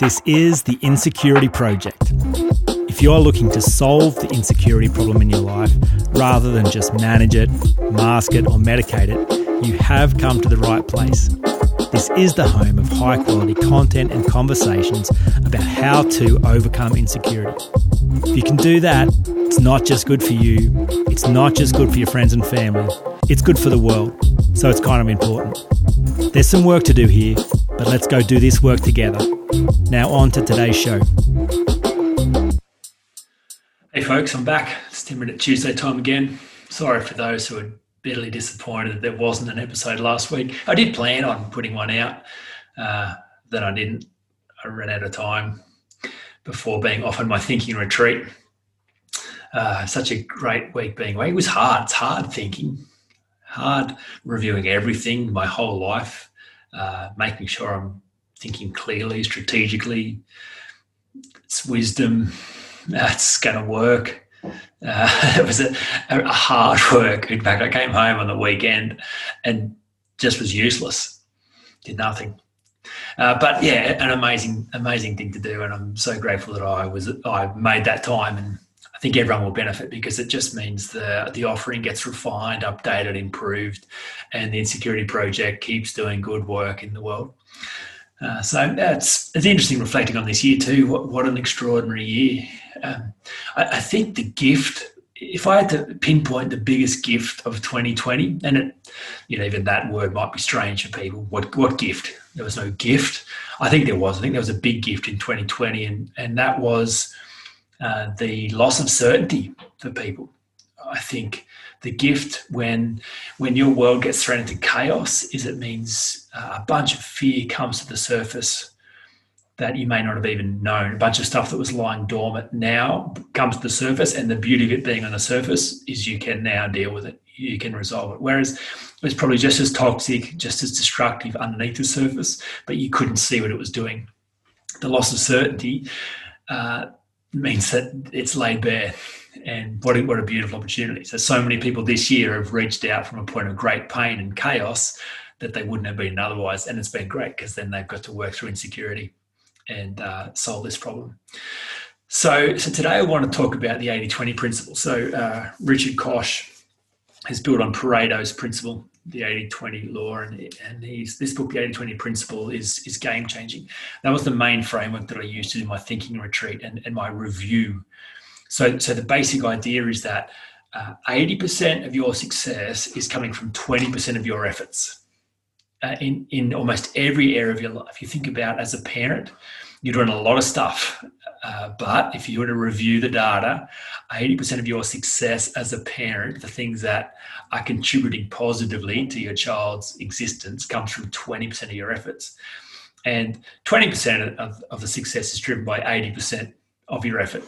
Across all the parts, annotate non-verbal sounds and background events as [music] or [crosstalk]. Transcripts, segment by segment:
This is the Insecurity Project. If you're looking to solve the insecurity problem in your life rather than just manage it, mask it, or medicate it, you have come to the right place. This is the home of high quality content and conversations about how to overcome insecurity. If you can do that, it's not just good for you, it's not just good for your friends and family, it's good for the world. So it's kind of important. There's some work to do here, but let's go do this work together. Now, on to today's show. Hey, folks, I'm back. It's 10 minute Tuesday time again. Sorry for those who are bitterly disappointed that there wasn't an episode last week. I did plan on putting one out, uh, then I didn't. I ran out of time before being off on my thinking retreat. Uh, such a great week being away. It was hard. It's hard thinking, hard reviewing everything, my whole life, uh, making sure I'm thinking clearly, strategically. It's wisdom. That's going to work. Uh, [laughs] it was a, a, hard work. In fact, I came home on the weekend and just was useless. Did nothing. Uh, but yeah, an amazing, amazing thing to do, and I'm so grateful that I was I made that time, and I think everyone will benefit because it just means the the offering gets refined, updated, improved, and the insecurity project keeps doing good work in the world. Uh, so it's it's interesting reflecting on this year too. What what an extraordinary year! Um, I, I, think the gift, if I had to pinpoint the biggest gift of 2020, and it, you know, even that word might be strange for people. What what gift? There was no gift. I think there was. I think there was a big gift in 2020, and and that was uh, the loss of certainty for people. I think the gift when when your world gets thrown into chaos is it means uh, a bunch of fear comes to the surface that you may not have even known. A bunch of stuff that was lying dormant now comes to the surface, and the beauty of it being on the surface is you can now deal with it. You can resolve it. Whereas it's probably just as toxic, just as destructive underneath the surface, but you couldn't see what it was doing. The loss of certainty uh, means that it's laid bare and what a, what a beautiful opportunity. So, so many people this year have reached out from a point of great pain and chaos that they wouldn't have been otherwise. And it's been great because then they've got to work through insecurity and uh, solve this problem. So, so today I want to talk about the 80 20 principle. So, uh, Richard Koch has built on Pareto's principle, the 80 20 law, and, and he's, this book, The 80 20 Principle, is, is game changing. That was the main framework that I used to do my thinking retreat and, and my review so, so the basic idea is that uh, 80% of your success is coming from 20% of your efforts. Uh, in, in almost every area of your life. You think about as a parent, you're doing a lot of stuff. Uh, but if you were to review the data, 80% of your success as a parent, the things that are contributing positively to your child's existence, comes from 20% of your efforts. And 20% of, of the success is driven by 80% of your effort.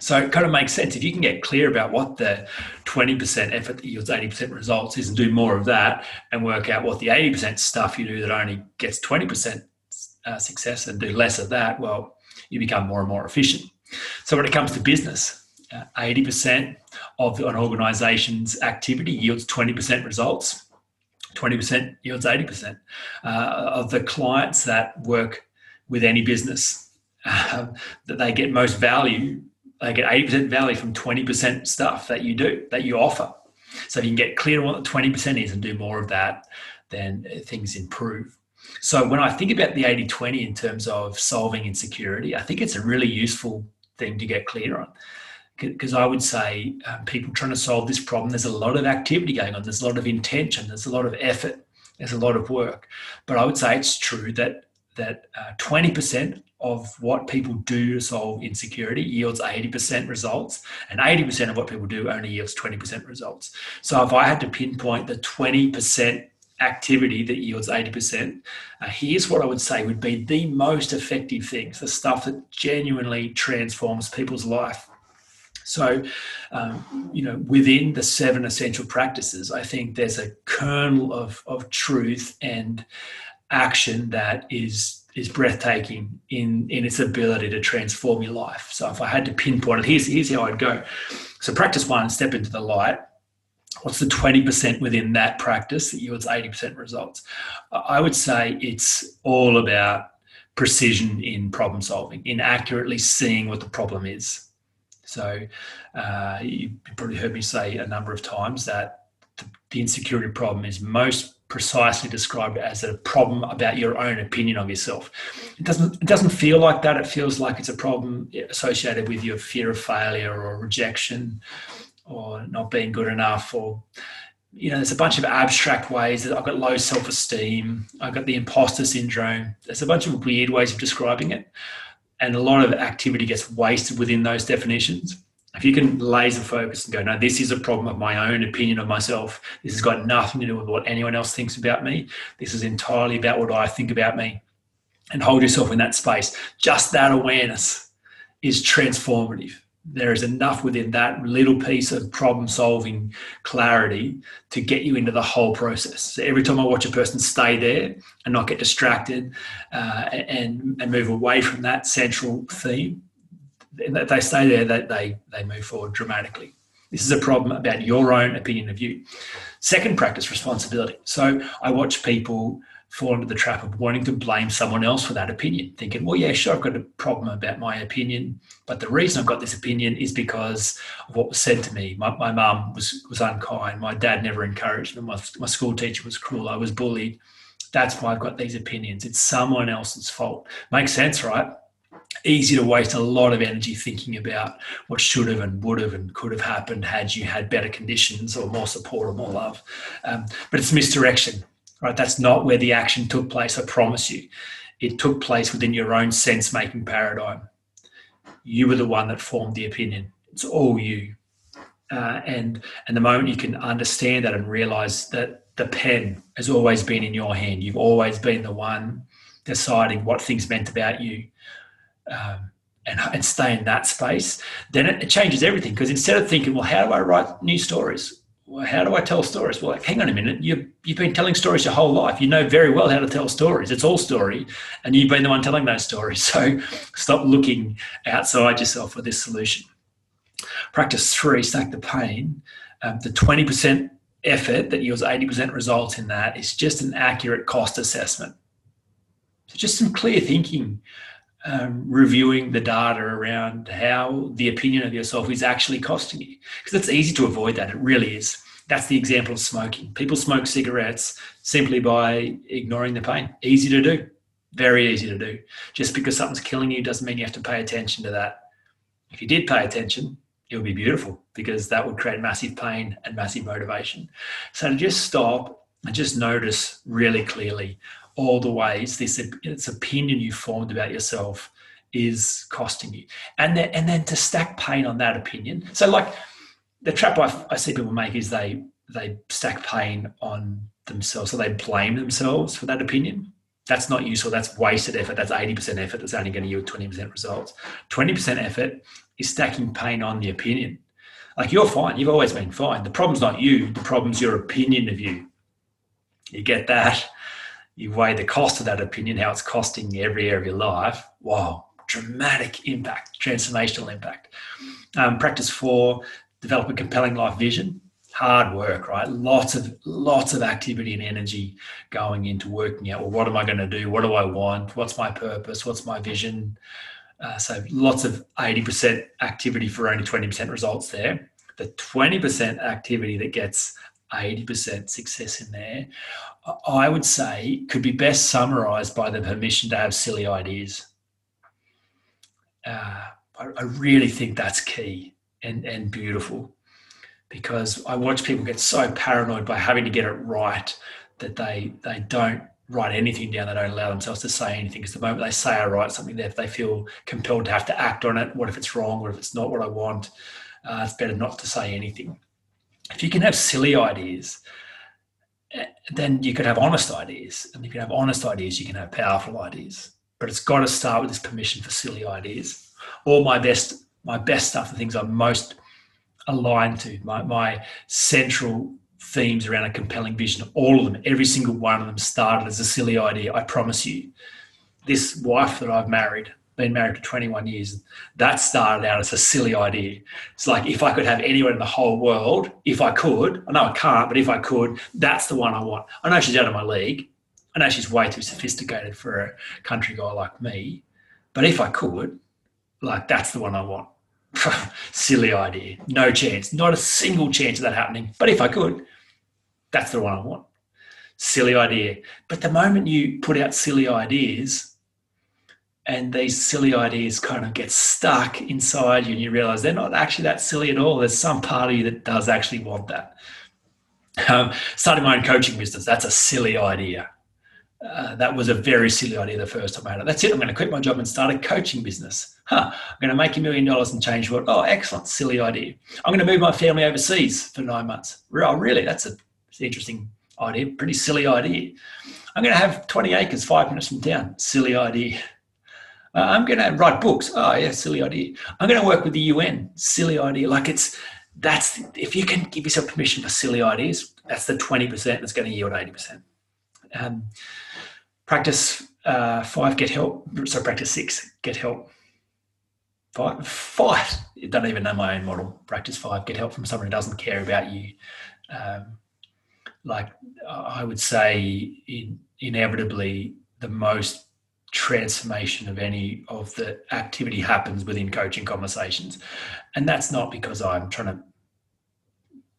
So it kind of makes sense if you can get clear about what the 20% effort that yields 80% results is and do more of that and work out what the 80% stuff you do that only gets 20% uh, success and do less of that, well, you become more and more efficient. So when it comes to business, uh, 80% of an organization's activity yields 20% results. 20% yields 80% uh, of the clients that work with any business [laughs] that they get most value get 80% value from 20% stuff that you do, that you offer. So if you can get clear on what the 20% is and do more of that, then things improve. So when I think about the 80 20 in terms of solving insecurity, I think it's a really useful thing to get clear on. Because I would say um, people trying to solve this problem, there's a lot of activity going on, there's a lot of intention, there's a lot of effort, there's a lot of work. But I would say it's true that that uh, 20% of what people do to solve insecurity yields 80% results, and 80% of what people do only yields 20% results. So if I had to pinpoint the 20% activity that yields 80%, uh, here's what I would say would be the most effective things, the stuff that genuinely transforms people's life. So, um, you know, within the seven essential practices, I think there's a kernel of, of truth and action that is is breathtaking in in its ability to transform your life. So if I had to pinpoint it, here's here's how I'd go. So practice one, step into the light. What's the 20% within that practice that yields 80% results? I would say it's all about precision in problem solving, in accurately seeing what the problem is. So uh, you probably heard me say a number of times that the insecurity problem is most precisely described as a problem about your own opinion of yourself. It doesn't it doesn't feel like that. It feels like it's a problem associated with your fear of failure or rejection or not being good enough or you know, there's a bunch of abstract ways that I've got low self-esteem, I've got the imposter syndrome. There's a bunch of weird ways of describing it. And a lot of activity gets wasted within those definitions if you can laser focus and go, no, this is a problem of my own opinion of myself. This has got nothing to do with what anyone else thinks about me. This is entirely about what I think about me. And hold yourself in that space. Just that awareness is transformative. There is enough within that little piece of problem solving clarity to get you into the whole process. So every time I watch a person stay there and not get distracted uh, and, and move away from that central theme, if they stay there, they, they, they move forward dramatically. This is a problem about your own opinion of you. Second practice, responsibility. So I watch people fall into the trap of wanting to blame someone else for that opinion, thinking, well, yeah, sure, I've got a problem about my opinion, but the reason I've got this opinion is because of what was said to me. My, my mum was, was unkind. My dad never encouraged me. My, my school teacher was cruel. I was bullied. That's why I've got these opinions. It's someone else's fault. Makes sense, right? Easy to waste a lot of energy thinking about what should have and would have and could have happened had you had better conditions or more support or more love. Um, but it's misdirection, right? That's not where the action took place, I promise you. It took place within your own sense making paradigm. You were the one that formed the opinion, it's all you. Uh, and and the moment you can understand that and realize that the pen has always been in your hand, you've always been the one deciding what things meant about you um, and, and stay in that space, then it, it changes everything. Because instead of thinking, well, how do I write new stories? Well, how do I tell stories? Well, like, hang on a minute. You've, you've been telling stories your whole life. You know very well how to tell stories. It's all story. And you've been the one telling those stories. [laughs] So stop looking outside yourself for this solution. Practice three, stack the pain. Um, the 20% effort that yields 80% results in that is just an accurate cost assessment. So just some clear thinking um, reviewing the data around how the opinion of yourself is actually costing you. Because it's easy to avoid that. It really is. That's the example of smoking. People smoke cigarettes simply by ignoring the pain. Easy to do. Very easy to do. Just because something's killing you doesn't mean you have to pay attention to that. If you did pay attention, it would be beautiful because that would create massive pain and massive motivation. So to just stop and just notice really clearly all the ways this, this opinion you formed about yourself is costing you. And then, and then to stack pain on that opinion. So like the trap I, I see people make is they they stack pain on themselves. So they blame themselves for that opinion. That's not useful. That's wasted effort. That's 80% effort that's only going to yield 20% results. 20% effort is stacking pain on the opinion. Like you're fine. You've always been fine. The problem's not you. The problem's your opinion of you. You get that? You weigh the cost of that opinion, how it's costing every area of your life. Wow, dramatic impact, transformational impact. Um, practice four, develop a compelling life vision. Hard work, right? Lots of lots of activity and energy going into working out. Well, what am I going to do? What do I want? What's my purpose? What's my vision? Uh, so lots of 80% activity for only 20% results there. The 20% activity that gets 80% success in there, I would say could be best summarized by the permission to have silly ideas. Uh, I, really think that's key and, and beautiful because I watch people get so paranoid by having to get it right that they they don't write anything down. They don't allow themselves to say anything because the moment they say I write something, they, they feel compelled to have to act on it. What if it's wrong? What if it's not what I want? Uh, it's better not to say anything if you can have silly ideas, eh, then you could have honest ideas. And if you can have honest ideas, you can have powerful ideas. But it's got to start with this permission for silly ideas. All my best, my best stuff, the things I'm most aligned to, my, my central themes around a compelling vision, all of them, every single one of them started as a silly idea. I promise you. This wife that I've married, been married for 21 years. That started out as a silly idea. It's like if I could have anyone in the whole world, if I could, I know I can't, but if I could, that's the one I want. I know she's out of my league. I know she's way too sophisticated for a country guy like me, but if I could, like that's the one I want. [laughs] Silly idea. No chance. Not a single chance of that happening. But if I could, that's the one I want. Silly idea. But the moment you put out silly ideas and these silly ideas kind of get stuck inside you and you realize they're not actually that silly at all, there's some part of you that does actually want that. Um, starting my own coaching business, that's a silly idea. Uh, that was a very silly idea the first time I had it. That's it. I'm going to quit my job and start a coaching business. Huh. I'm going to make a million dollars and change what? Oh, excellent. Silly idea. I'm going to move my family overseas for nine months. Oh, really? That's an interesting idea. Pretty silly idea. I'm going to have 20 acres five minutes from town. Silly idea. Uh, I'm going to write books. Oh, yeah, silly idea. I'm going to work with the UN. Silly idea. Like it's, that's, if you can give yourself permission for silly ideas, that's the 20% that's going to yield 80%. Um, practice uh, five, get help. So practice six, get help. Five, five. Don't even know my own model. Practice five, get help from someone who doesn't care about you. Um, like I would say, in, inevitably, the most transformation of any of the activity happens within coaching conversations, and that's not because I'm trying to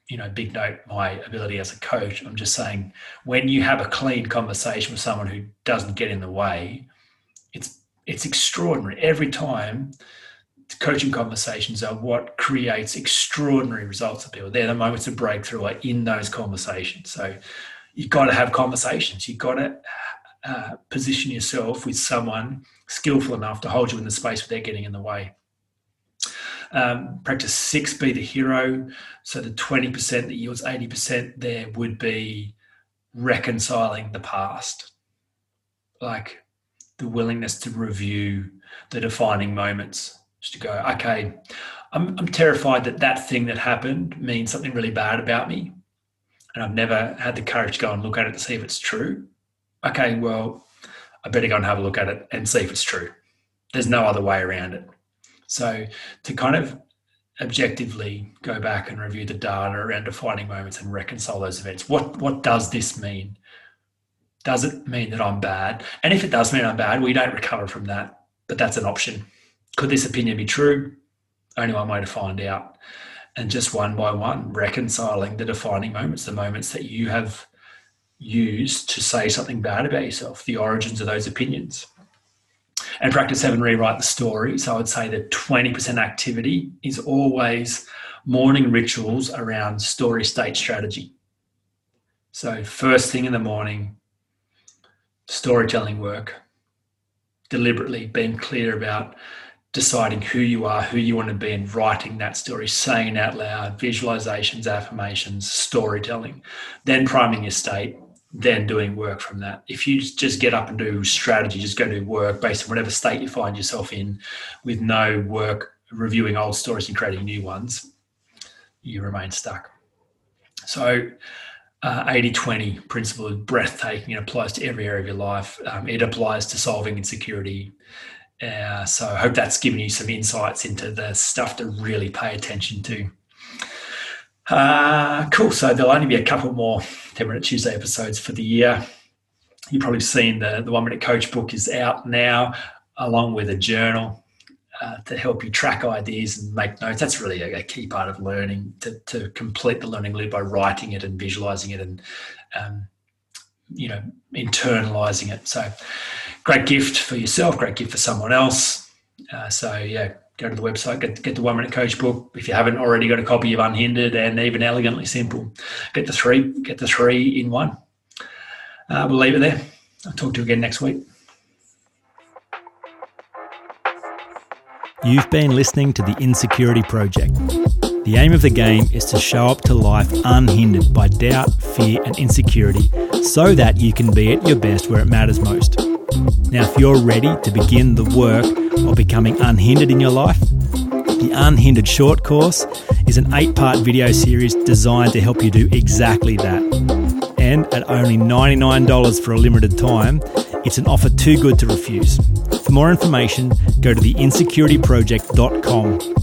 you know, big note my ability as a coach. I'm just saying when you have a clean conversation with someone who doesn't get in the way, it's it's extraordinary. Every time coaching conversations are what creates extraordinary results for people. They're the moments of breakthrough are in those conversations. So you've got to have conversations. You've got to uh, position yourself with someone skillful enough to hold you in the space where they're getting in the way. Um, practice six, be the hero. So the 20% that yields 80% there would be reconciling the past. Like the willingness to review the defining moments. Just to go, okay, I'm, I'm terrified that that thing that happened means something really bad about me. And I've never had the courage to go and look at it to see if it's true. Okay, well, I better go and have a look at it and see if it's true. There's no other way around it. So to kind of objectively go back and review the data around defining moments and reconcile those events. What what does this mean? Does it mean that I'm bad? And if it does mean I'm bad, we don't recover from that. But that's an option. Could this opinion be true? Only one way to find out. And just one by one, reconciling the defining moments, the moments that you have used to say something bad about yourself, the origins of those opinions and practice seven rewrite the story. So I would say that 20% activity is always morning rituals around story state strategy. So first thing in the morning, storytelling work, deliberately being clear about deciding who you are, who you want to be, and writing that story, saying out loud, visualizations, affirmations, storytelling, then priming your state, then doing work from that. If you just get up and do strategy, just go do work based on whatever state you find yourself in with no work reviewing old stories and creating new ones, you remain stuck. So, uh, 80 20 principle is breathtaking. It applies to every area of your life. Um, it applies to solving insecurity. Uh, so, I hope that's given you some insights into the stuff to really pay attention to. Uh, cool. So there'll only be a couple more 10 Minute Tuesday episodes for the year. You've probably seen the, the One Minute Coach book is out now, along with a journal uh, to help you track ideas and make notes. That's really a, a, key part of learning to, to complete the learning loop by writing it and visualizing it and, um, you know, internalizing it. So great gift for yourself, great gift for someone else. Uh, so, yeah, go to the website, get, get the One Minute Coach book. If you haven't already got a copy of Unhindered and even Elegantly Simple, get the three, get the three in one. Uh, we'll leave it there. I'll talk to you again next week. You've been listening to the Insecurity Project. The aim of the game is to show up to life unhindered by doubt, fear, and insecurity so that you can be at your best where it matters most. Now, if you're ready to begin the work of becoming unhindered in your life, the Unhindered Short Course is an eight part video series designed to help you do exactly that. And at only $99 for a limited time, it's an offer too good to refuse. For more information, go to theinsecurityproject.com